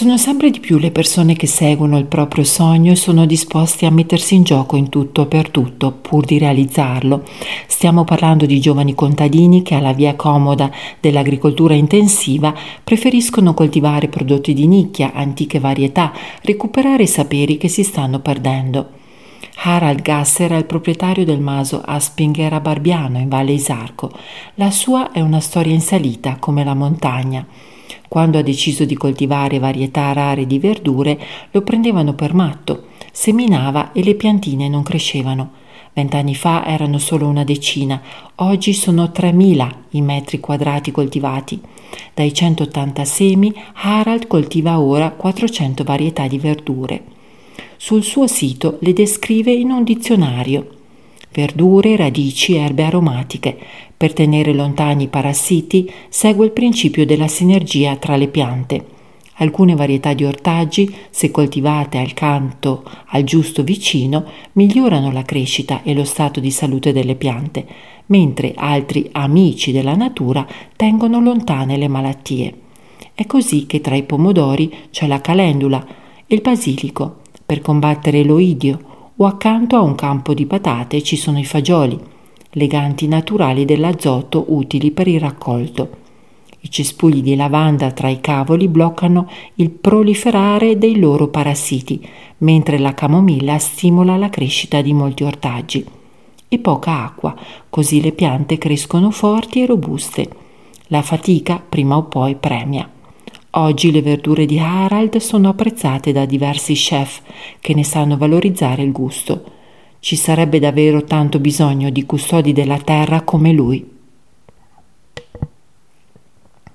Sono sempre di più le persone che seguono il proprio sogno e sono disposti a mettersi in gioco in tutto e per tutto pur di realizzarlo. Stiamo parlando di giovani contadini che alla via comoda dell'agricoltura intensiva preferiscono coltivare prodotti di nicchia, antiche varietà, recuperare i saperi che si stanno perdendo. Harald Gasser è il proprietario del maso Aspinger a Barbiano in Valle Isarco. La sua è una storia in salita come la montagna. Quando ha deciso di coltivare varietà rare di verdure, lo prendevano per matto, seminava e le piantine non crescevano. Vent'anni fa erano solo una decina, oggi sono 3.000 i metri quadrati coltivati. Dai 180 semi, Harald coltiva ora 400 varietà di verdure. Sul suo sito le descrive in un dizionario verdure, radici, erbe aromatiche. Per tenere lontani i parassiti segue il principio della sinergia tra le piante. Alcune varietà di ortaggi, se coltivate accanto al giusto vicino, migliorano la crescita e lo stato di salute delle piante, mentre altri amici della natura tengono lontane le malattie. È così che tra i pomodori c'è la calendula e il basilico per combattere l'oidio, o accanto a un campo di patate ci sono i fagioli, leganti naturali dell'azoto utili per il raccolto. I cespugli di lavanda tra i cavoli bloccano il proliferare dei loro parassiti, mentre la camomilla stimola la crescita di molti ortaggi. E poca acqua, così le piante crescono forti e robuste. La fatica prima o poi premia. Oggi le verdure di Harald sono apprezzate da diversi chef che ne sanno valorizzare il gusto. Ci sarebbe davvero tanto bisogno di custodi della terra come lui.